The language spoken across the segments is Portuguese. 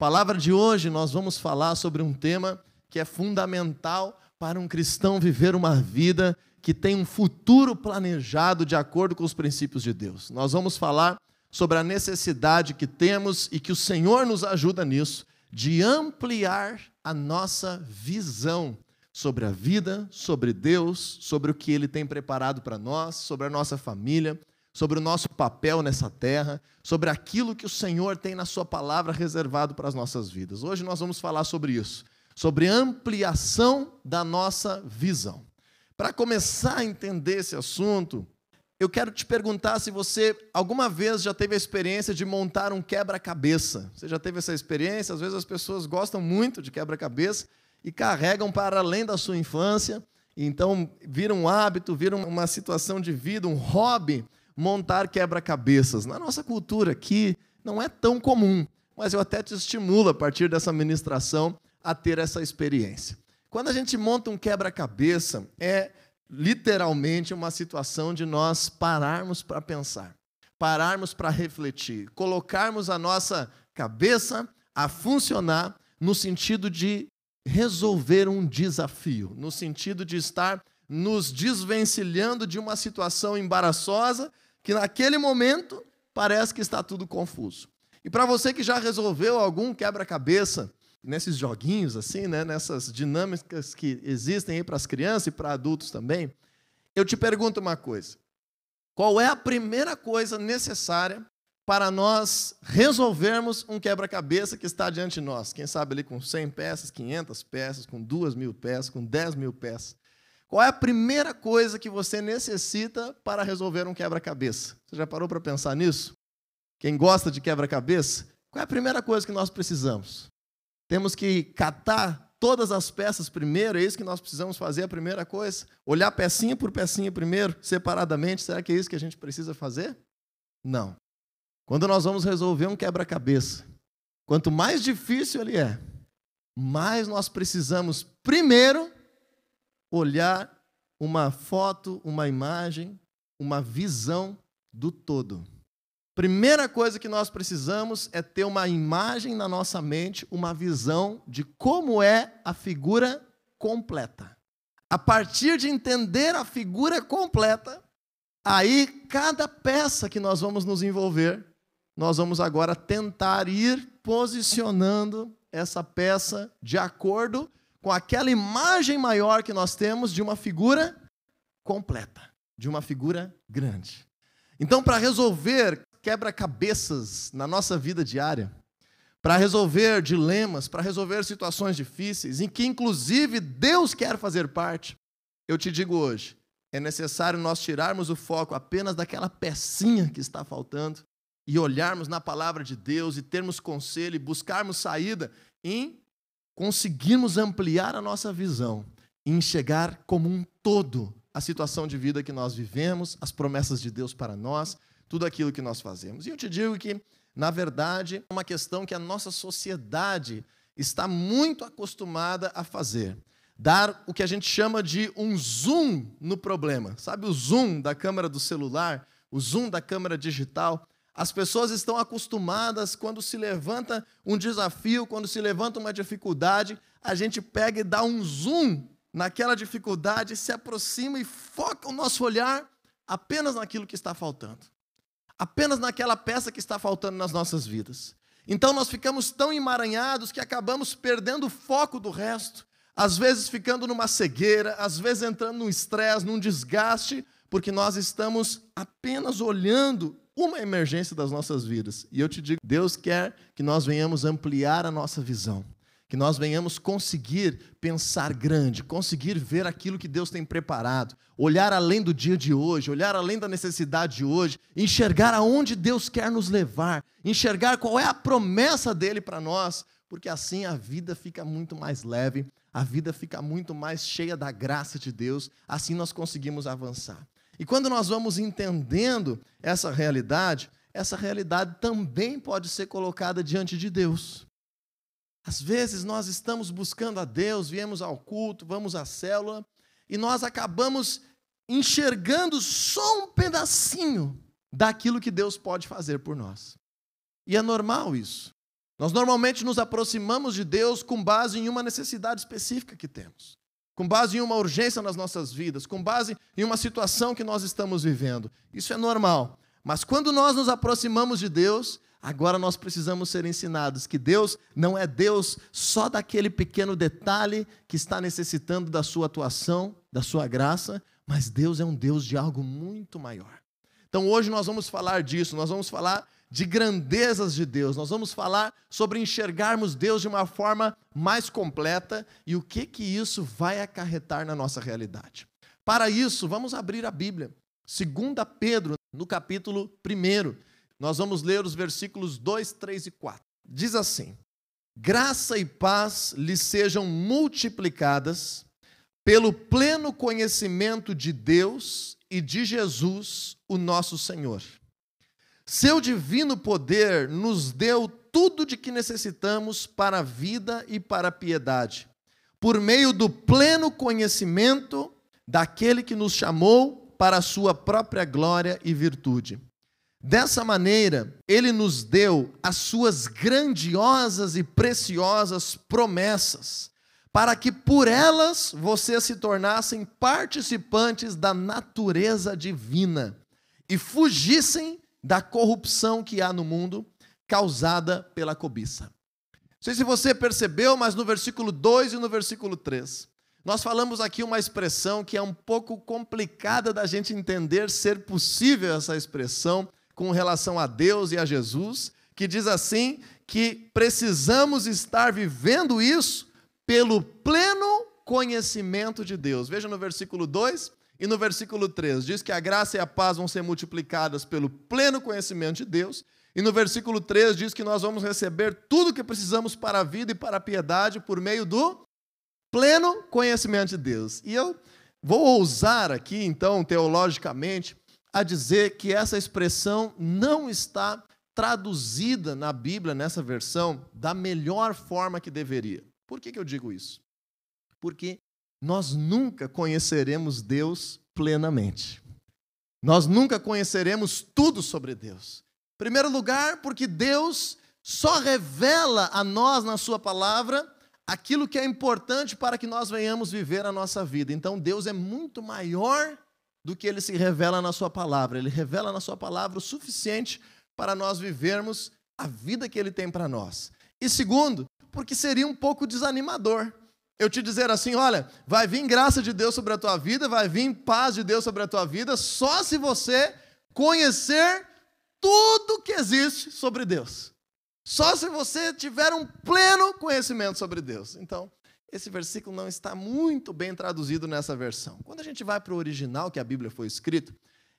palavra de hoje nós vamos falar sobre um tema que é fundamental para um cristão viver uma vida que tem um futuro planejado de acordo com os princípios de Deus. Nós vamos falar sobre a necessidade que temos e que o Senhor nos ajuda nisso, de ampliar a nossa visão sobre a vida, sobre Deus, sobre o que Ele tem preparado para nós, sobre a nossa família, sobre o nosso papel nessa terra, sobre aquilo que o Senhor tem na Sua palavra reservado para as nossas vidas. Hoje nós vamos falar sobre isso, sobre ampliação da nossa visão. Para começar a entender esse assunto, eu quero te perguntar se você alguma vez já teve a experiência de montar um quebra-cabeça. Você já teve essa experiência? Às vezes as pessoas gostam muito de quebra-cabeça e carregam para além da sua infância, então vira um hábito, vira uma situação de vida, um hobby montar quebra-cabeças. Na nossa cultura aqui não é tão comum, mas eu até te estimulo a partir dessa ministração a ter essa experiência. Quando a gente monta um quebra-cabeça, é literalmente uma situação de nós pararmos para pensar, pararmos para refletir, colocarmos a nossa cabeça a funcionar no sentido de resolver um desafio, no sentido de estar nos desvencilhando de uma situação embaraçosa que naquele momento parece que está tudo confuso. E para você que já resolveu algum quebra-cabeça, nesses joguinhos assim, né, nessas dinâmicas que existem aí para as crianças e para adultos também, eu te pergunto uma coisa. Qual é a primeira coisa necessária para nós resolvermos um quebra-cabeça que está diante de nós? Quem sabe ali com 100 peças, 500 peças, com 2 mil peças, com 10 mil peças. Qual é a primeira coisa que você necessita para resolver um quebra-cabeça? Você já parou para pensar nisso? Quem gosta de quebra-cabeça? Qual é a primeira coisa que nós precisamos? Temos que catar todas as peças primeiro, é isso que nós precisamos fazer, a primeira coisa? Olhar pecinha por pecinha primeiro, separadamente, será que é isso que a gente precisa fazer? Não. Quando nós vamos resolver um quebra-cabeça, quanto mais difícil ele é, mais nós precisamos primeiro olhar uma foto, uma imagem, uma visão do todo. Primeira coisa que nós precisamos é ter uma imagem na nossa mente, uma visão de como é a figura completa. A partir de entender a figura completa, aí cada peça que nós vamos nos envolver, nós vamos agora tentar ir posicionando essa peça de acordo com aquela imagem maior que nós temos de uma figura completa, de uma figura grande. Então, para resolver quebra-cabeças na nossa vida diária, para resolver dilemas, para resolver situações difíceis, em que inclusive Deus quer fazer parte, eu te digo hoje, é necessário nós tirarmos o foco apenas daquela pecinha que está faltando e olharmos na palavra de Deus e termos conselho e buscarmos saída em conseguirmos ampliar a nossa visão e enxergar como um todo a situação de vida que nós vivemos, as promessas de Deus para nós tudo aquilo que nós fazemos. E eu te digo que, na verdade, é uma questão que a nossa sociedade está muito acostumada a fazer. Dar o que a gente chama de um zoom no problema. Sabe o zoom da câmera do celular? O zoom da câmera digital? As pessoas estão acostumadas, quando se levanta um desafio, quando se levanta uma dificuldade, a gente pega e dá um zoom naquela dificuldade, se aproxima e foca o nosso olhar apenas naquilo que está faltando apenas naquela peça que está faltando nas nossas vidas. Então nós ficamos tão emaranhados que acabamos perdendo o foco do resto, às vezes ficando numa cegueira, às vezes entrando num estresse, num desgaste, porque nós estamos apenas olhando uma emergência das nossas vidas. E eu te digo, Deus quer que nós venhamos ampliar a nossa visão que nós venhamos conseguir pensar grande, conseguir ver aquilo que Deus tem preparado, olhar além do dia de hoje, olhar além da necessidade de hoje, enxergar aonde Deus quer nos levar, enxergar qual é a promessa dele para nós, porque assim a vida fica muito mais leve, a vida fica muito mais cheia da graça de Deus, assim nós conseguimos avançar. E quando nós vamos entendendo essa realidade, essa realidade também pode ser colocada diante de Deus. Às vezes nós estamos buscando a Deus, viemos ao culto, vamos à célula, e nós acabamos enxergando só um pedacinho daquilo que Deus pode fazer por nós. E é normal isso. Nós normalmente nos aproximamos de Deus com base em uma necessidade específica que temos, com base em uma urgência nas nossas vidas, com base em uma situação que nós estamos vivendo. Isso é normal. Mas quando nós nos aproximamos de Deus, agora nós precisamos ser ensinados que Deus não é Deus só daquele pequeno detalhe que está necessitando da sua atuação, da sua graça, mas Deus é um Deus de algo muito maior. Então hoje nós vamos falar disso, nós vamos falar de grandezas de Deus. Nós vamos falar sobre enxergarmos Deus de uma forma mais completa e o que que isso vai acarretar na nossa realidade. Para isso, vamos abrir a Bíblia. 2 Pedro, no capítulo 1. Nós vamos ler os versículos 2, 3 e 4. Diz assim: Graça e paz lhes sejam multiplicadas pelo pleno conhecimento de Deus e de Jesus, o nosso Senhor seu divino poder nos deu tudo de que necessitamos para a vida e para a piedade, por meio do pleno conhecimento daquele que nos chamou para a sua própria glória e virtude. Dessa maneira, ele nos deu as suas grandiosas e preciosas promessas, para que por elas vocês se tornassem participantes da natureza divina e fugissem da corrupção que há no mundo causada pela cobiça. Não sei se você percebeu, mas no versículo 2 e no versículo 3, nós falamos aqui uma expressão que é um pouco complicada da gente entender ser possível essa expressão com relação a Deus e a Jesus, que diz assim que precisamos estar vivendo isso pelo pleno conhecimento de Deus. Veja no versículo 2, e no versículo 3 diz que a graça e a paz vão ser multiplicadas pelo pleno conhecimento de Deus. E no versículo 3 diz que nós vamos receber tudo o que precisamos para a vida e para a piedade por meio do pleno conhecimento de Deus. E eu vou ousar aqui, então, teologicamente, a dizer que essa expressão não está traduzida na Bíblia, nessa versão, da melhor forma que deveria. Por que, que eu digo isso? Porque nós nunca conheceremos Deus plenamente. Nós nunca conheceremos tudo sobre Deus. Em primeiro lugar, porque Deus só revela a nós na Sua palavra aquilo que é importante para que nós venhamos viver a nossa vida. Então, Deus é muito maior do que ele se revela na Sua palavra. Ele revela na Sua palavra o suficiente para nós vivermos a vida que Ele tem para nós. E segundo, porque seria um pouco desanimador eu te dizer assim: olha, vai vir graça de Deus sobre a tua vida, vai vir paz de Deus sobre a tua vida, só se você conhecer tudo que existe sobre Deus. Só se você tiver um pleno conhecimento sobre Deus. Então, esse versículo não está muito bem traduzido nessa versão. Quando a gente vai para o original que a Bíblia foi escrito,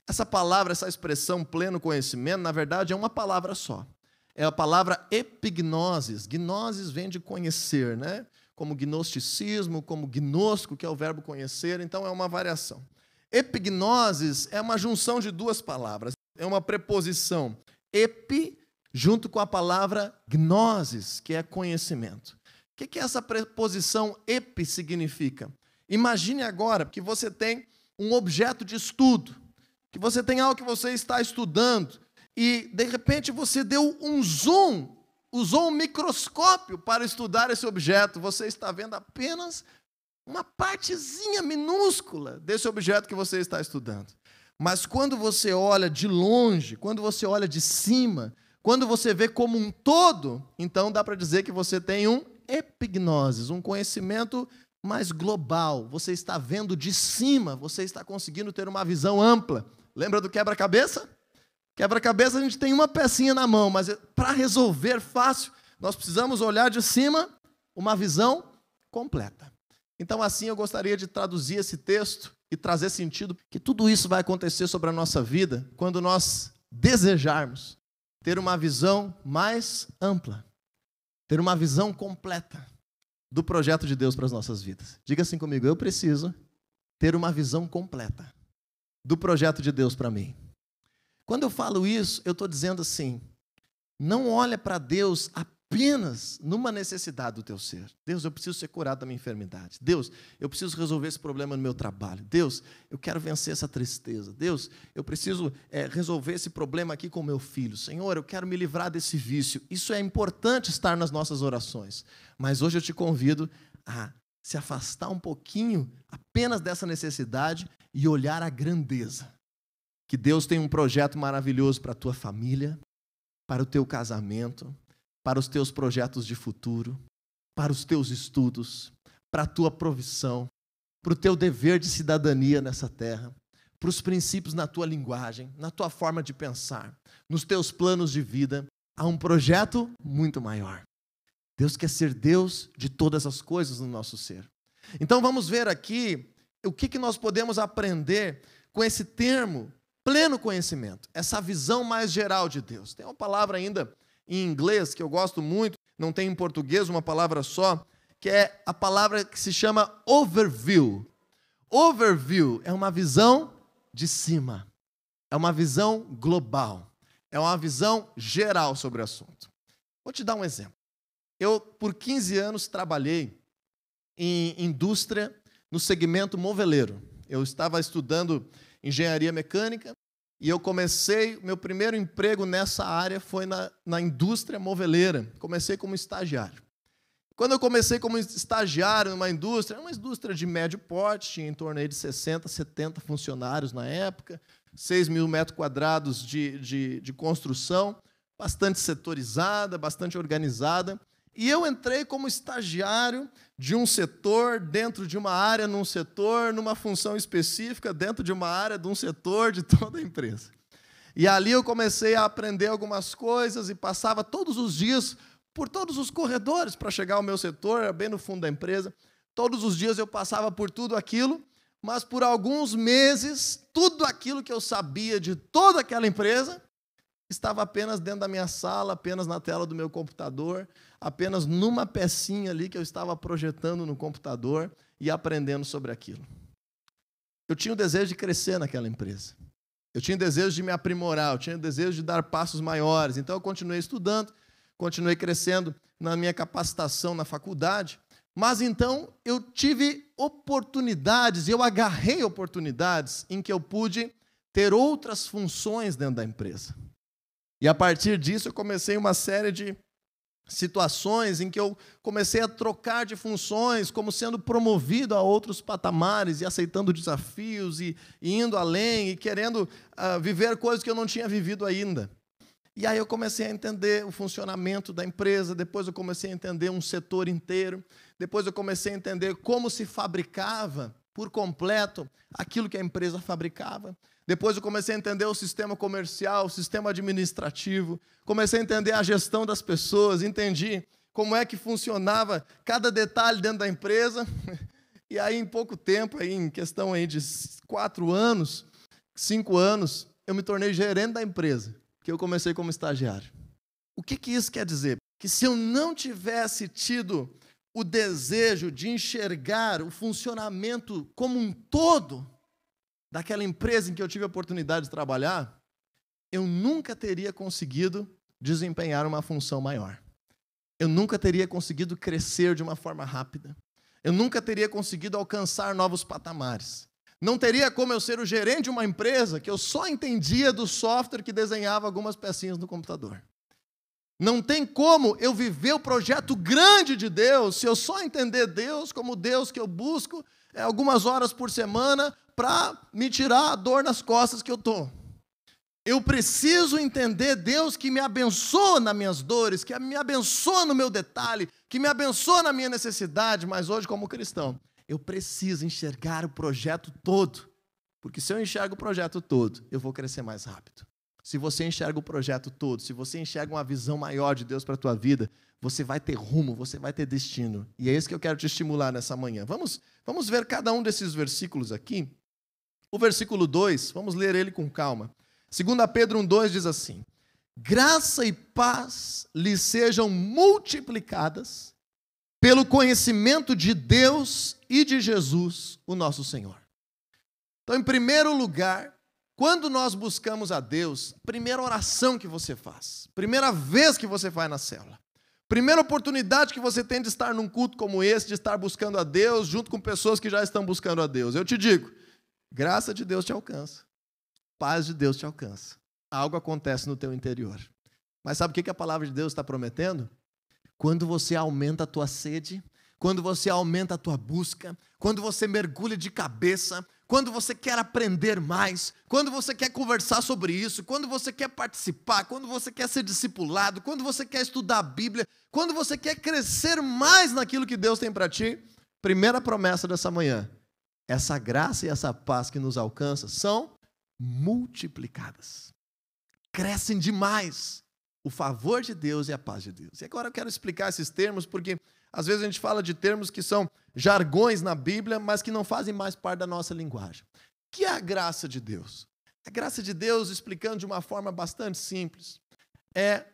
essa palavra, essa expressão pleno conhecimento, na verdade é uma palavra só. É a palavra epignosis. Gnosis vem de conhecer, né? Como gnosticismo, como gnosco, que é o verbo conhecer, então é uma variação. Epignosis é uma junção de duas palavras, é uma preposição epi junto com a palavra gnosis, que é conhecimento. O que, que essa preposição epi significa? Imagine agora que você tem um objeto de estudo, que você tem algo que você está estudando, e de repente você deu um zoom usou um microscópio para estudar esse objeto, você está vendo apenas uma partezinha minúscula desse objeto que você está estudando. Mas quando você olha de longe, quando você olha de cima, quando você vê como um todo, então dá para dizer que você tem um epignosis, um conhecimento mais global. Você está vendo de cima, você está conseguindo ter uma visão ampla. Lembra do quebra-cabeça? Quebra-cabeça a gente tem uma pecinha na mão, mas para resolver fácil, nós precisamos olhar de cima uma visão completa. Então, assim, eu gostaria de traduzir esse texto e trazer sentido que tudo isso vai acontecer sobre a nossa vida quando nós desejarmos ter uma visão mais ampla, ter uma visão completa do projeto de Deus para as nossas vidas. Diga assim comigo: eu preciso ter uma visão completa do projeto de Deus para mim. Quando eu falo isso, eu estou dizendo assim: não olha para Deus apenas numa necessidade do teu ser. Deus, eu preciso ser curado da minha enfermidade. Deus, eu preciso resolver esse problema no meu trabalho. Deus, eu quero vencer essa tristeza. Deus, eu preciso é, resolver esse problema aqui com meu filho. Senhor, eu quero me livrar desse vício. Isso é importante estar nas nossas orações. Mas hoje eu te convido a se afastar um pouquinho apenas dessa necessidade e olhar a grandeza. Que Deus tem um projeto maravilhoso para a tua família, para o teu casamento, para os teus projetos de futuro, para os teus estudos, para a tua provisão, para o teu dever de cidadania nessa terra, para os princípios na tua linguagem, na tua forma de pensar, nos teus planos de vida. Há um projeto muito maior. Deus quer ser Deus de todas as coisas no nosso ser. Então vamos ver aqui o que, que nós podemos aprender com esse termo, pleno conhecimento, essa visão mais geral de Deus. Tem uma palavra ainda em inglês, que eu gosto muito, não tem em português uma palavra só, que é a palavra que se chama overview. Overview é uma visão de cima, é uma visão global, é uma visão geral sobre o assunto. Vou te dar um exemplo. Eu, por 15 anos, trabalhei em indústria no segmento moveleiro. Eu estava estudando engenharia mecânica e eu comecei, meu primeiro emprego nessa área foi na, na indústria moveleira. Comecei como estagiário. Quando eu comecei como estagiário numa indústria, uma indústria de médio porte, tinha em torno de 60, 70 funcionários na época, 6 mil metros quadrados de, de, de construção, bastante setorizada, bastante organizada. E eu entrei como estagiário de um setor, dentro de uma área, num setor, numa função específica, dentro de uma área, de um setor, de toda a empresa. E ali eu comecei a aprender algumas coisas e passava todos os dias por todos os corredores para chegar ao meu setor, bem no fundo da empresa. Todos os dias eu passava por tudo aquilo, mas por alguns meses, tudo aquilo que eu sabia de toda aquela empresa estava apenas dentro da minha sala, apenas na tela do meu computador, apenas numa pecinha ali que eu estava projetando no computador e aprendendo sobre aquilo. Eu tinha o desejo de crescer naquela empresa. Eu tinha o desejo de me aprimorar, eu tinha o desejo de dar passos maiores. Então eu continuei estudando, continuei crescendo na minha capacitação na faculdade. Mas então eu tive oportunidades, eu agarrei oportunidades em que eu pude ter outras funções dentro da empresa. E a partir disso eu comecei uma série de situações em que eu comecei a trocar de funções, como sendo promovido a outros patamares e aceitando desafios e, e indo além e querendo uh, viver coisas que eu não tinha vivido ainda. E aí eu comecei a entender o funcionamento da empresa, depois eu comecei a entender um setor inteiro, depois eu comecei a entender como se fabricava por completo aquilo que a empresa fabricava. Depois eu comecei a entender o sistema comercial, o sistema administrativo, comecei a entender a gestão das pessoas, entendi como é que funcionava cada detalhe dentro da empresa. E aí, em pouco tempo, aí, em questão aí de quatro anos, cinco anos, eu me tornei gerente da empresa, que eu comecei como estagiário. O que, que isso quer dizer? Que se eu não tivesse tido o desejo de enxergar o funcionamento como um todo, daquela empresa em que eu tive a oportunidade de trabalhar, eu nunca teria conseguido desempenhar uma função maior. Eu nunca teria conseguido crescer de uma forma rápida. Eu nunca teria conseguido alcançar novos patamares. Não teria como eu ser o gerente de uma empresa que eu só entendia do software que desenhava algumas pecinhas no computador. Não tem como eu viver o projeto grande de Deus se eu só entender Deus como Deus que eu busco é, algumas horas por semana para me tirar a dor nas costas que eu estou. Eu preciso entender Deus que me abençoa nas minhas dores, que me abençoa no meu detalhe, que me abençoa na minha necessidade, mas hoje, como cristão, eu preciso enxergar o projeto todo. Porque se eu enxergo o projeto todo, eu vou crescer mais rápido. Se você enxerga o projeto todo, se você enxerga uma visão maior de Deus para a tua vida, você vai ter rumo, você vai ter destino. E é isso que eu quero te estimular nessa manhã. Vamos, vamos ver cada um desses versículos aqui. O versículo 2, vamos ler ele com calma. 2 Pedro 1,2 diz assim: Graça e paz lhe sejam multiplicadas pelo conhecimento de Deus e de Jesus, o nosso Senhor. Então, em primeiro lugar, quando nós buscamos a Deus, primeira oração que você faz, primeira vez que você vai na célula, Primeira oportunidade que você tem de estar num culto como esse, de estar buscando a Deus, junto com pessoas que já estão buscando a Deus. Eu te digo, graça de Deus te alcança, paz de Deus te alcança. Algo acontece no teu interior. Mas sabe o que a palavra de Deus está prometendo? Quando você aumenta a tua sede, quando você aumenta a tua busca, quando você mergulha de cabeça, quando você quer aprender mais, quando você quer conversar sobre isso, quando você quer participar, quando você quer ser discipulado, quando você quer estudar a Bíblia, quando você quer crescer mais naquilo que Deus tem para ti, primeira promessa dessa manhã, essa graça e essa paz que nos alcança são multiplicadas. Crescem demais o favor de Deus e a paz de Deus. E agora eu quero explicar esses termos porque às vezes a gente fala de termos que são jargões na Bíblia, mas que não fazem mais parte da nossa linguagem. O que é a graça de Deus? A graça de Deus, explicando de uma forma bastante simples, é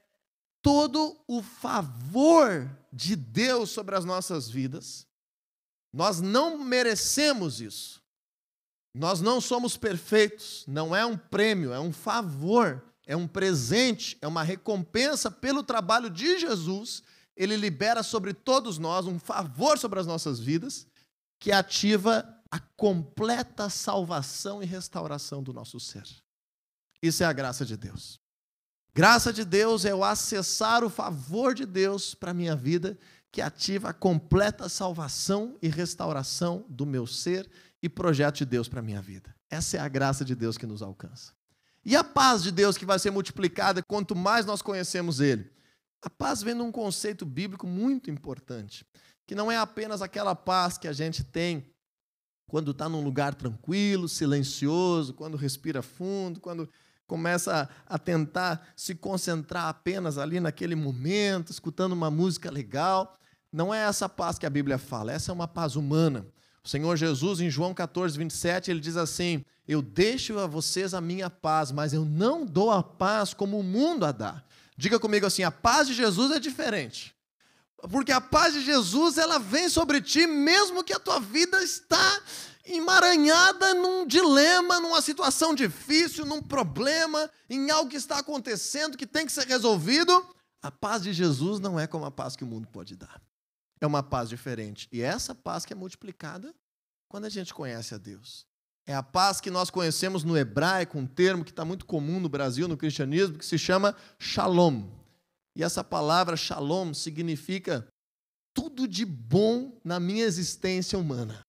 todo o favor de Deus sobre as nossas vidas. Nós não merecemos isso. Nós não somos perfeitos, não é um prêmio, é um favor, é um presente, é uma recompensa pelo trabalho de Jesus ele libera sobre todos nós um favor sobre as nossas vidas que ativa a completa salvação e restauração do nosso ser. Isso é a graça de Deus. Graça de Deus é o acessar o favor de Deus para a minha vida, que ativa a completa salvação e restauração do meu ser e projeto de Deus para a minha vida. Essa é a graça de Deus que nos alcança. E a paz de Deus que vai ser multiplicada quanto mais nós conhecemos Ele. A paz vem de um conceito bíblico muito importante, que não é apenas aquela paz que a gente tem quando está num lugar tranquilo, silencioso, quando respira fundo, quando começa a tentar se concentrar apenas ali naquele momento, escutando uma música legal. Não é essa paz que a Bíblia fala, essa é uma paz humana. O Senhor Jesus, em João 14, 27, ele diz assim: Eu deixo a vocês a minha paz, mas eu não dou a paz como o mundo a dá. Diga comigo assim: a paz de Jesus é diferente. Porque a paz de Jesus, ela vem sobre ti, mesmo que a tua vida está emaranhada num dilema, numa situação difícil, num problema, em algo que está acontecendo, que tem que ser resolvido. A paz de Jesus não é como a paz que o mundo pode dar. É uma paz diferente. E é essa paz que é multiplicada quando a gente conhece a Deus. É a paz que nós conhecemos no hebraico, um termo que está muito comum no Brasil, no cristianismo, que se chama shalom. E essa palavra shalom significa tudo de bom na minha existência humana.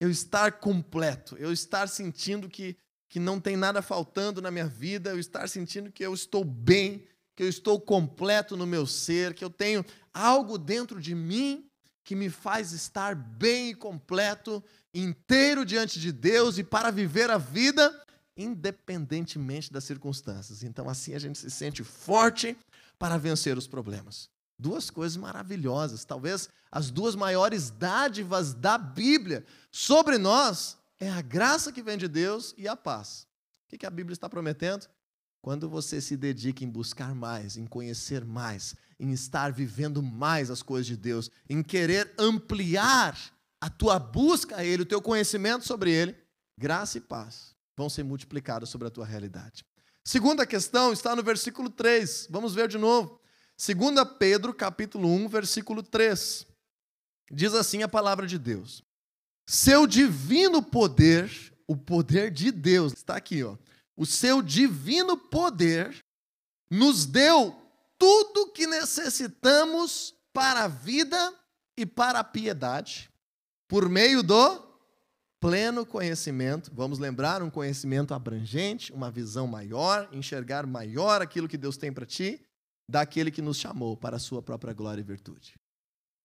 Eu estar completo, eu estar sentindo que, que não tem nada faltando na minha vida, eu estar sentindo que eu estou bem, que eu estou completo no meu ser, que eu tenho algo dentro de mim que me faz estar bem e completo inteiro diante de Deus e para viver a vida independentemente das circunstâncias. Então, assim a gente se sente forte para vencer os problemas. Duas coisas maravilhosas, talvez as duas maiores dádivas da Bíblia sobre nós é a graça que vem de Deus e a paz. O que a Bíblia está prometendo? Quando você se dedica em buscar mais, em conhecer mais, em estar vivendo mais as coisas de Deus, em querer ampliar a tua busca a Ele, o teu conhecimento sobre Ele, graça e paz vão ser multiplicados sobre a tua realidade. Segunda questão está no versículo 3. Vamos ver de novo. 2 Pedro, capítulo 1, versículo 3. Diz assim a palavra de Deus: Seu divino poder, o poder de Deus, está aqui, ó. O seu divino poder nos deu tudo que necessitamos para a vida e para a piedade por meio do pleno conhecimento. Vamos lembrar um conhecimento abrangente, uma visão maior, enxergar maior aquilo que Deus tem para ti, daquele que nos chamou para a sua própria glória e virtude.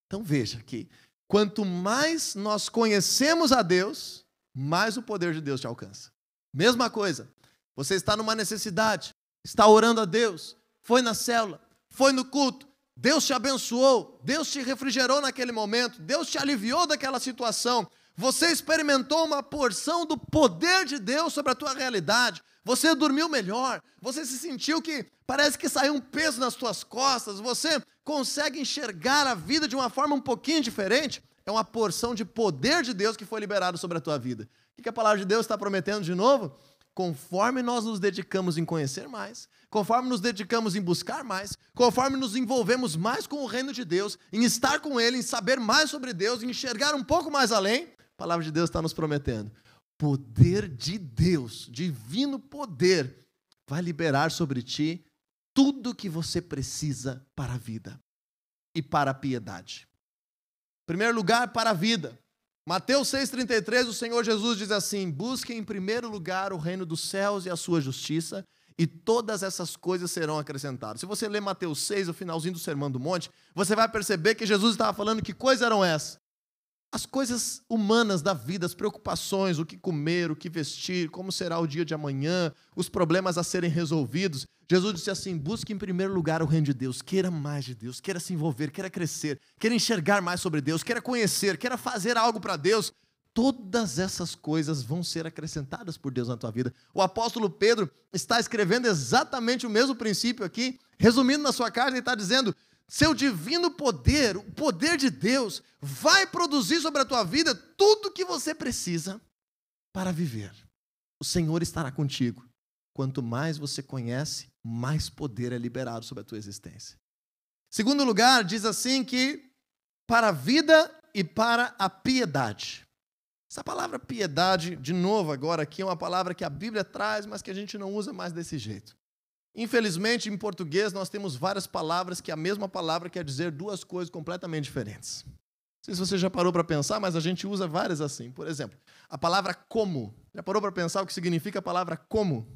Então veja que quanto mais nós conhecemos a Deus, mais o poder de Deus te alcança. Mesma coisa. Você está numa necessidade, está orando a Deus, foi na célula, foi no culto, Deus te abençoou, Deus te refrigerou naquele momento, Deus te aliviou daquela situação. Você experimentou uma porção do poder de Deus sobre a tua realidade. Você dormiu melhor, você se sentiu que parece que saiu um peso nas tuas costas, você consegue enxergar a vida de uma forma um pouquinho diferente. É uma porção de poder de Deus que foi liberado sobre a tua vida. O que a palavra de Deus está prometendo de novo? conforme nós nos dedicamos em conhecer mais, conforme nos dedicamos em buscar mais, conforme nos envolvemos mais com o reino de Deus, em estar com Ele, em saber mais sobre Deus, em enxergar um pouco mais além, a palavra de Deus está nos prometendo. Poder de Deus, divino poder, vai liberar sobre ti tudo que você precisa para a vida e para a piedade. Em primeiro lugar, para a vida. Mateus 6,33, o Senhor Jesus diz assim: Busquem em primeiro lugar o reino dos céus e a sua justiça, e todas essas coisas serão acrescentadas. Se você ler Mateus 6, o finalzinho do Sermão do Monte, você vai perceber que Jesus estava falando que coisas eram essas as coisas humanas da vida, as preocupações, o que comer, o que vestir, como será o dia de amanhã, os problemas a serem resolvidos. Jesus disse assim: busque em primeiro lugar o reino de Deus, queira mais de Deus, queira se envolver, queira crescer, queira enxergar mais sobre Deus, queira conhecer, queira fazer algo para Deus. Todas essas coisas vão ser acrescentadas por Deus na tua vida. O apóstolo Pedro está escrevendo exatamente o mesmo princípio aqui, resumindo na sua carta, ele está dizendo: seu divino poder, o poder de Deus, vai produzir sobre a tua vida tudo o que você precisa para viver. O Senhor estará contigo. Quanto mais você conhece, mais poder é liberado sobre a tua existência. Segundo lugar, diz assim que para a vida e para a piedade. Essa palavra piedade, de novo, agora aqui é uma palavra que a Bíblia traz, mas que a gente não usa mais desse jeito. Infelizmente, em português, nós temos várias palavras que a mesma palavra quer dizer duas coisas completamente diferentes. Não sei se você já parou para pensar, mas a gente usa várias assim. Por exemplo, a palavra como. Já parou para pensar o que significa a palavra como?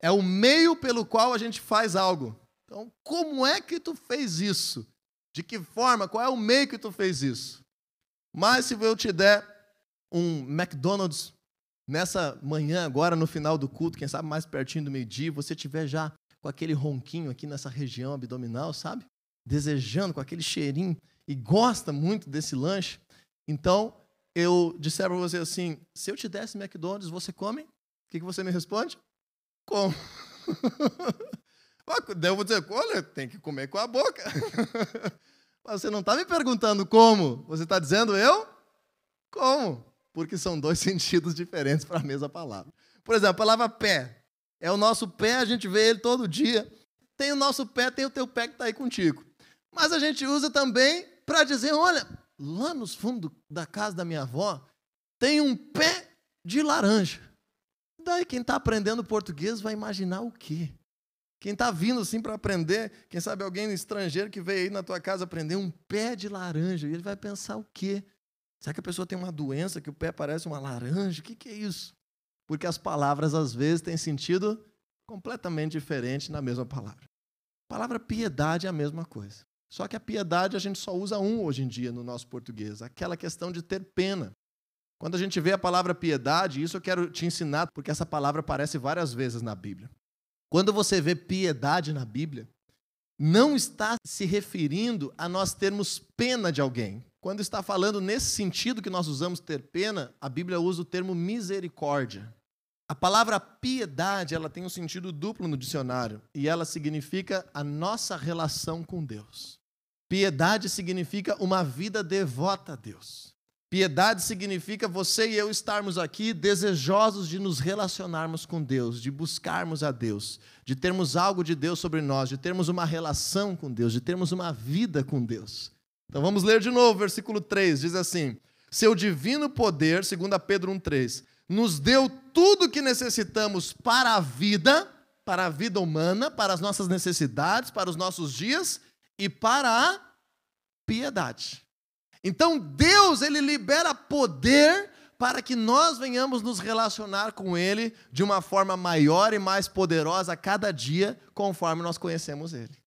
É o meio pelo qual a gente faz algo. Então, como é que tu fez isso? De que forma? Qual é o meio que tu fez isso? Mas se eu te der um McDonald's nessa manhã, agora no final do culto, quem sabe mais pertinho do meio-dia, você tiver já com aquele ronquinho aqui nessa região abdominal, sabe? Desejando, com aquele cheirinho, e gosta muito desse lanche. Então, eu disser para você assim: se eu te desse McDonald's, você come? O que, que você me responde? Como? Eu vou dizer: olha, tem que comer com a boca. Mas você não está me perguntando como, você está dizendo eu? Como? Porque são dois sentidos diferentes para a mesma palavra. Por exemplo, a palavra pé. É o nosso pé, a gente vê ele todo dia. Tem o nosso pé, tem o teu pé que está aí contigo. Mas a gente usa também para dizer: olha, lá nos fundos da casa da minha avó tem um pé de laranja. Daí quem está aprendendo português vai imaginar o quê? Quem está vindo assim para aprender, quem sabe alguém estrangeiro que veio aí na tua casa aprender um pé de laranja, e ele vai pensar o quê? Será que a pessoa tem uma doença que o pé parece uma laranja? O que, que é isso? Porque as palavras, às vezes, têm sentido completamente diferente na mesma palavra. A palavra piedade é a mesma coisa. Só que a piedade a gente só usa um hoje em dia no nosso português, aquela questão de ter pena. Quando a gente vê a palavra piedade, isso eu quero te ensinar, porque essa palavra aparece várias vezes na Bíblia. Quando você vê piedade na Bíblia, não está se referindo a nós termos pena de alguém. Quando está falando nesse sentido que nós usamos ter pena, a Bíblia usa o termo misericórdia. A palavra piedade, ela tem um sentido duplo no dicionário, e ela significa a nossa relação com Deus. Piedade significa uma vida devota a Deus. Piedade significa você e eu estarmos aqui desejosos de nos relacionarmos com Deus, de buscarmos a Deus, de termos algo de Deus sobre nós, de termos uma relação com Deus, de termos uma vida com Deus. Então vamos ler de novo, versículo 3, diz assim: Seu divino poder, segundo Pedro 1:3, nos deu tudo o que necessitamos para a vida, para a vida humana, para as nossas necessidades, para os nossos dias e para a piedade. Então Deus, ele libera poder para que nós venhamos nos relacionar com ele de uma forma maior e mais poderosa a cada dia, conforme nós conhecemos ele.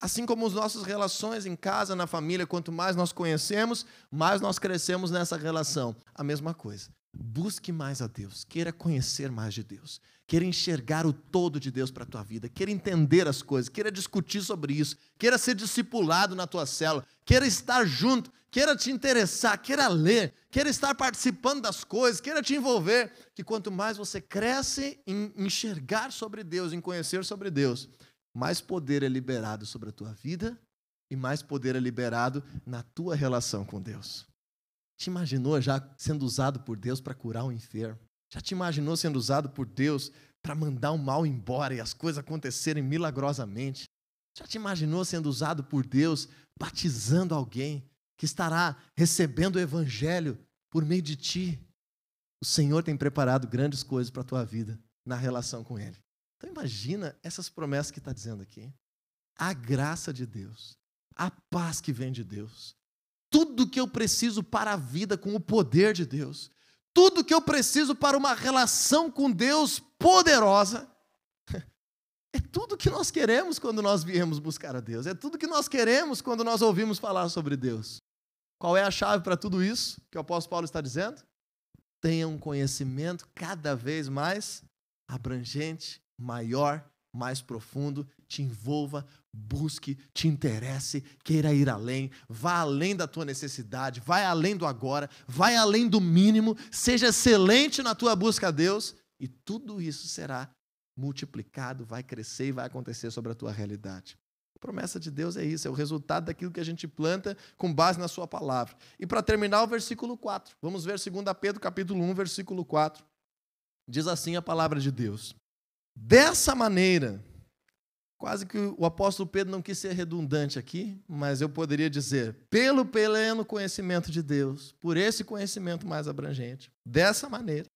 Assim como as nossas relações em casa, na família, quanto mais nós conhecemos, mais nós crescemos nessa relação. A mesma coisa. Busque mais a Deus, queira conhecer mais de Deus, queira enxergar o todo de Deus para a tua vida, queira entender as coisas, queira discutir sobre isso, queira ser discipulado na tua célula, queira estar junto, queira te interessar, queira ler, queira estar participando das coisas, queira te envolver, que quanto mais você cresce em enxergar sobre Deus, em conhecer sobre Deus, mais poder é liberado sobre a tua vida e mais poder é liberado na tua relação com Deus. Te imaginou já sendo usado por Deus para curar um enfermo? Já te imaginou sendo usado por Deus para mandar o mal embora e as coisas acontecerem milagrosamente? Já te imaginou sendo usado por Deus batizando alguém que estará recebendo o evangelho por meio de ti? O Senhor tem preparado grandes coisas para a tua vida na relação com Ele. Então imagina essas promessas que está dizendo aqui. A graça de Deus, a paz que vem de Deus, tudo que eu preciso para a vida com o poder de Deus, tudo que eu preciso para uma relação com Deus poderosa, é tudo que nós queremos quando nós viemos buscar a Deus, é tudo que nós queremos quando nós ouvimos falar sobre Deus. Qual é a chave para tudo isso que o apóstolo Paulo está dizendo? Tenha um conhecimento cada vez mais abrangente, maior, mais profundo, te envolva, busque, te interesse, queira ir além, vá além da tua necessidade, vai além do agora, vai além do mínimo, seja excelente na tua busca a Deus, e tudo isso será multiplicado, vai crescer e vai acontecer sobre a tua realidade. A promessa de Deus é isso, é o resultado daquilo que a gente planta com base na sua palavra. E para terminar o versículo 4, vamos ver 2 Pedro capítulo 1, versículo 4. Diz assim a palavra de Deus: Dessa maneira, quase que o apóstolo Pedro não quis ser redundante aqui, mas eu poderia dizer, pelo pleno conhecimento de Deus, por esse conhecimento mais abrangente, dessa maneira,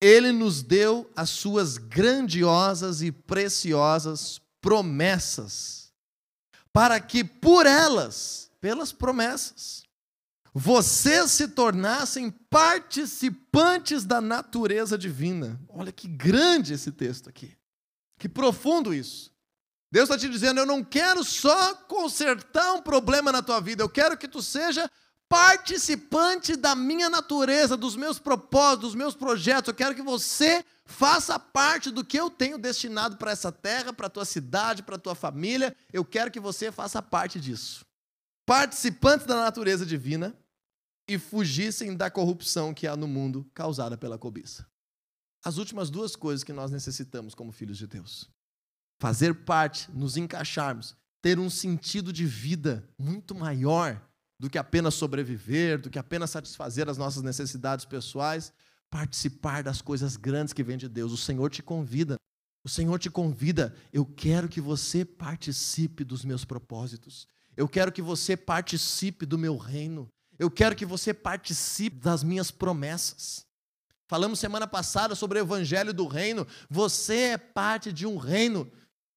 ele nos deu as suas grandiosas e preciosas promessas, para que por elas, pelas promessas, vocês se tornassem participantes da natureza divina. Olha que grande esse texto aqui. Que profundo isso. Deus está te dizendo: eu não quero só consertar um problema na tua vida, eu quero que tu seja participante da minha natureza, dos meus propósitos, dos meus projetos. Eu quero que você faça parte do que eu tenho destinado para essa terra, para a tua cidade, para a tua família. Eu quero que você faça parte disso. Participante da natureza divina, e fugissem da corrupção que há no mundo causada pela cobiça. As últimas duas coisas que nós necessitamos como filhos de Deus: fazer parte, nos encaixarmos, ter um sentido de vida muito maior do que apenas sobreviver, do que apenas satisfazer as nossas necessidades pessoais, participar das coisas grandes que vêm de Deus. O Senhor te convida. O Senhor te convida, eu quero que você participe dos meus propósitos. Eu quero que você participe do meu reino. Eu quero que você participe das minhas promessas. Falamos semana passada sobre o evangelho do reino. Você é parte de um reino.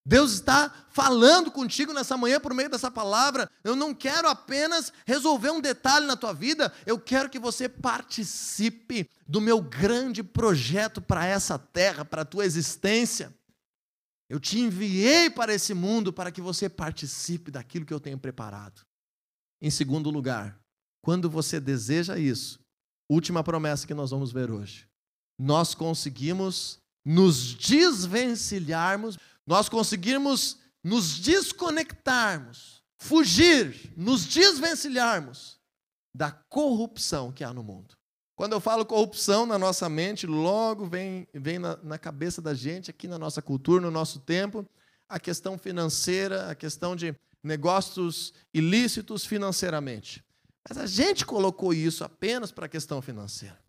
Deus está falando contigo nessa manhã por meio dessa palavra. Eu não quero apenas resolver um detalhe na tua vida, eu quero que você participe do meu grande projeto para essa terra, para a tua existência. Eu te enviei para esse mundo para que você participe daquilo que eu tenho preparado. Em segundo lugar, quando você deseja isso, última promessa que nós vamos ver hoje, nós conseguimos nos desvencilharmos, nós conseguimos nos desconectarmos, fugir, nos desvencilharmos da corrupção que há no mundo. Quando eu falo corrupção na nossa mente, logo vem, vem na, na cabeça da gente, aqui na nossa cultura, no nosso tempo, a questão financeira, a questão de negócios ilícitos financeiramente. Mas a gente colocou isso apenas para a questão financeira.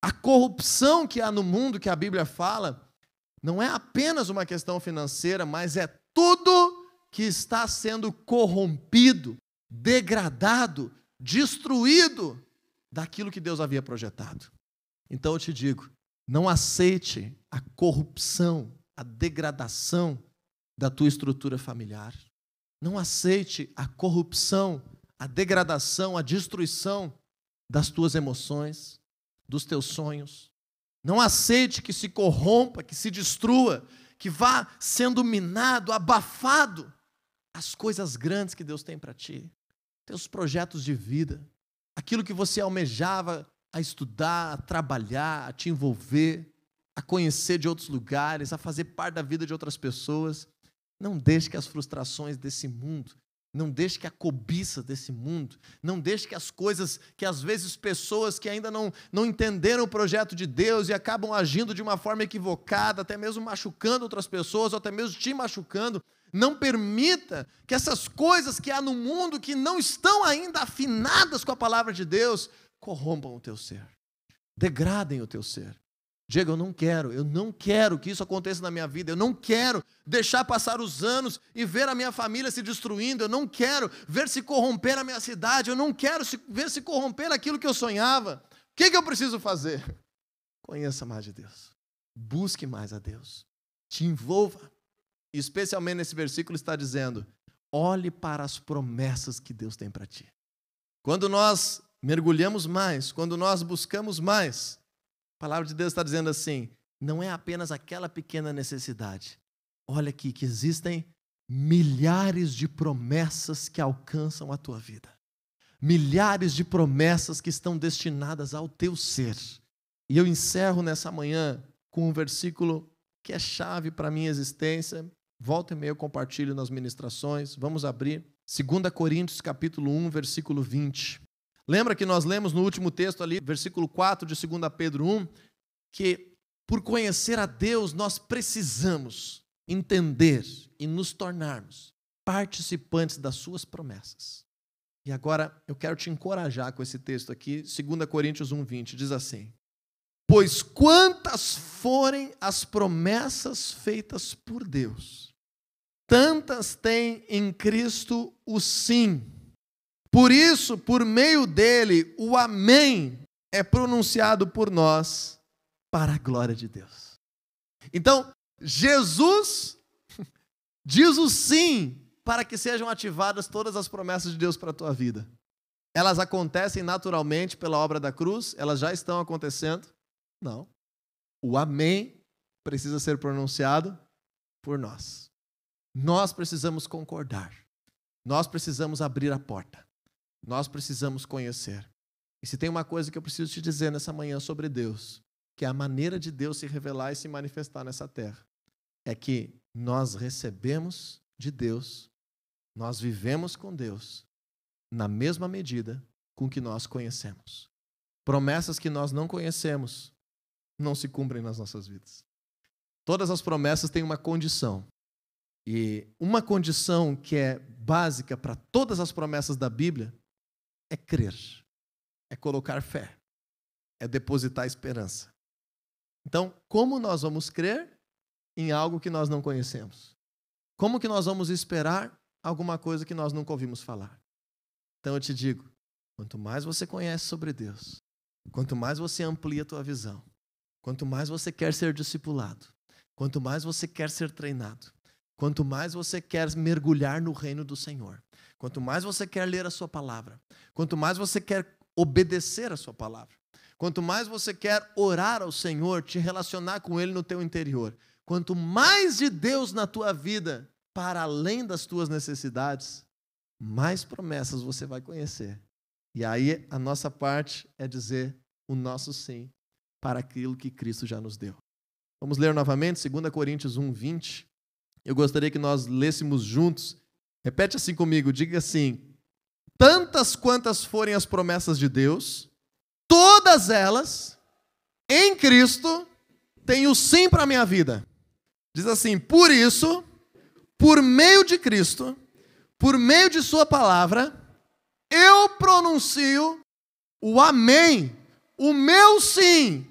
A corrupção que há no mundo que a Bíblia fala não é apenas uma questão financeira, mas é tudo que está sendo corrompido, degradado, destruído daquilo que Deus havia projetado. Então eu te digo, não aceite a corrupção, a degradação da tua estrutura familiar. Não aceite a corrupção a degradação, a destruição das tuas emoções, dos teus sonhos. Não aceite que se corrompa, que se destrua, que vá sendo minado, abafado as coisas grandes que Deus tem para ti, teus projetos de vida, aquilo que você almejava a estudar, a trabalhar, a te envolver, a conhecer de outros lugares, a fazer parte da vida de outras pessoas. Não deixe que as frustrações desse mundo não deixe que a cobiça desse mundo, não deixe que as coisas que às vezes pessoas que ainda não, não entenderam o projeto de Deus e acabam agindo de uma forma equivocada, até mesmo machucando outras pessoas, ou até mesmo te machucando, não permita que essas coisas que há no mundo que não estão ainda afinadas com a palavra de Deus corrompam o teu ser, degradem o teu ser. Diego, eu não quero, eu não quero que isso aconteça na minha vida, eu não quero deixar passar os anos e ver a minha família se destruindo, eu não quero ver se corromper a minha cidade, eu não quero ver se corromper aquilo que eu sonhava. O que, que eu preciso fazer? Conheça mais de Deus, busque mais a Deus, te envolva. E especialmente nesse versículo está dizendo: olhe para as promessas que Deus tem para ti. Quando nós mergulhamos mais, quando nós buscamos mais, a palavra de Deus está dizendo assim: não é apenas aquela pequena necessidade. Olha aqui que existem milhares de promessas que alcançam a tua vida. Milhares de promessas que estão destinadas ao teu ser. E eu encerro nessa manhã com um versículo que é chave para a minha existência. Volta e meia eu compartilho nas ministrações. Vamos abrir 2 Coríntios capítulo 1, versículo 20. Lembra que nós lemos no último texto ali, versículo 4 de 2 Pedro 1, que por conhecer a Deus nós precisamos entender e nos tornarmos participantes das suas promessas. E agora eu quero te encorajar com esse texto aqui, 2 Coríntios 1:20, diz assim: Pois quantas forem as promessas feitas por Deus, tantas tem em Cristo o sim por isso, por meio dele, o Amém é pronunciado por nós para a glória de Deus. Então, Jesus diz o sim para que sejam ativadas todas as promessas de Deus para a tua vida. Elas acontecem naturalmente pela obra da cruz? Elas já estão acontecendo? Não. O Amém precisa ser pronunciado por nós. Nós precisamos concordar. Nós precisamos abrir a porta. Nós precisamos conhecer. E se tem uma coisa que eu preciso te dizer nessa manhã sobre Deus, que é a maneira de Deus se revelar e se manifestar nessa terra, é que nós recebemos de Deus, nós vivemos com Deus na mesma medida com que nós conhecemos. Promessas que nós não conhecemos não se cumprem nas nossas vidas. Todas as promessas têm uma condição. E uma condição que é básica para todas as promessas da Bíblia é crer, é colocar fé, é depositar esperança. Então, como nós vamos crer em algo que nós não conhecemos? Como que nós vamos esperar alguma coisa que nós nunca ouvimos falar? Então eu te digo, quanto mais você conhece sobre Deus, quanto mais você amplia a tua visão, quanto mais você quer ser discipulado, quanto mais você quer ser treinado, quanto mais você quer mergulhar no reino do Senhor, Quanto mais você quer ler a sua palavra, quanto mais você quer obedecer a sua palavra, quanto mais você quer orar ao Senhor, te relacionar com Ele no teu interior, quanto mais de Deus na tua vida, para além das tuas necessidades, mais promessas você vai conhecer. E aí a nossa parte é dizer o nosso sim para aquilo que Cristo já nos deu. Vamos ler novamente 2 Coríntios 1, 20. Eu gostaria que nós lêssemos juntos Repete assim comigo, diga assim: tantas quantas forem as promessas de Deus, todas elas em Cristo têm o sim para a minha vida. Diz assim: por isso, por meio de Cristo, por meio de Sua palavra, eu pronuncio o Amém, o meu sim,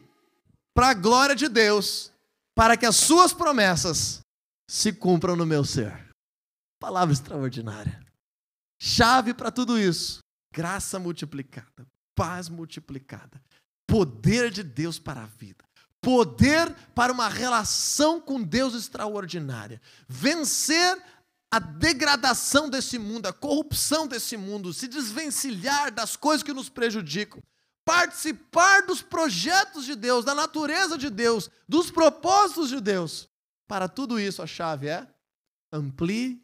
para a glória de Deus, para que as Suas promessas se cumpram no meu ser. Palavra extraordinária. Chave para tudo isso: graça multiplicada, paz multiplicada, poder de Deus para a vida, poder para uma relação com Deus extraordinária, vencer a degradação desse mundo, a corrupção desse mundo, se desvencilhar das coisas que nos prejudicam, participar dos projetos de Deus, da natureza de Deus, dos propósitos de Deus. Para tudo isso, a chave é amplie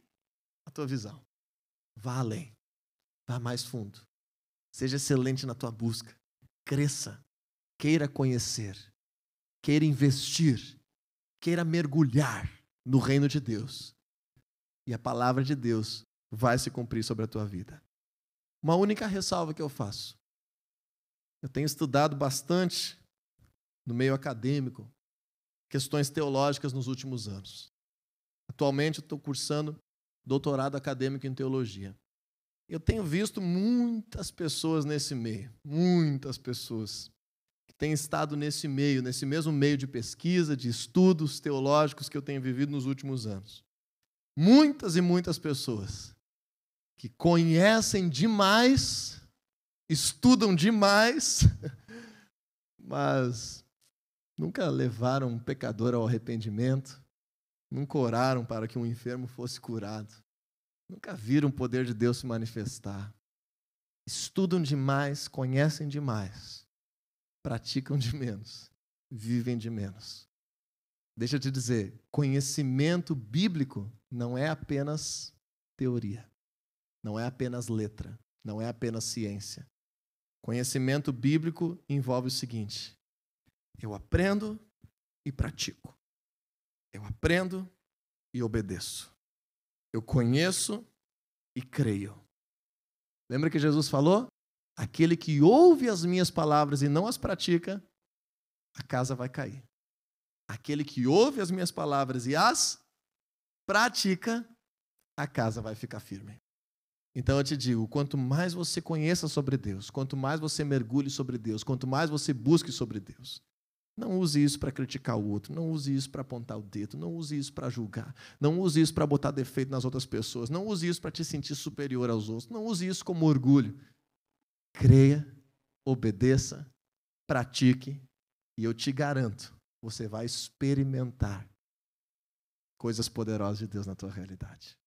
a tua visão. Vá além. Vá mais fundo. Seja excelente na tua busca. Cresça. Queira conhecer. Queira investir. Queira mergulhar no reino de Deus. E a palavra de Deus vai se cumprir sobre a tua vida. Uma única ressalva que eu faço. Eu tenho estudado bastante no meio acadêmico questões teológicas nos últimos anos. Atualmente eu estou cursando doutorado acadêmico em teologia. Eu tenho visto muitas pessoas nesse meio, muitas pessoas, que tem estado nesse meio, nesse mesmo meio de pesquisa, de estudos teológicos que eu tenho vivido nos últimos anos. Muitas e muitas pessoas que conhecem demais, estudam demais, mas nunca levaram um pecador ao arrependimento, nunca oraram para que um enfermo fosse curado, nunca viram o poder de Deus se manifestar. Estudam demais, conhecem demais, praticam de menos, vivem de menos. Deixa eu te dizer, conhecimento bíblico não é apenas teoria, não é apenas letra, não é apenas ciência. Conhecimento bíblico envolve o seguinte: eu aprendo e pratico. Eu aprendo e obedeço. Eu conheço e creio. Lembra que Jesus falou? Aquele que ouve as minhas palavras e não as pratica, a casa vai cair. Aquele que ouve as minhas palavras e as pratica, a casa vai ficar firme. Então eu te digo: quanto mais você conheça sobre Deus, quanto mais você mergulhe sobre Deus, quanto mais você busque sobre Deus, não use isso para criticar o outro, não use isso para apontar o dedo, não use isso para julgar, não use isso para botar defeito nas outras pessoas, não use isso para te sentir superior aos outros, não use isso como orgulho. Creia, obedeça, pratique, e eu te garanto, você vai experimentar coisas poderosas de Deus na tua realidade.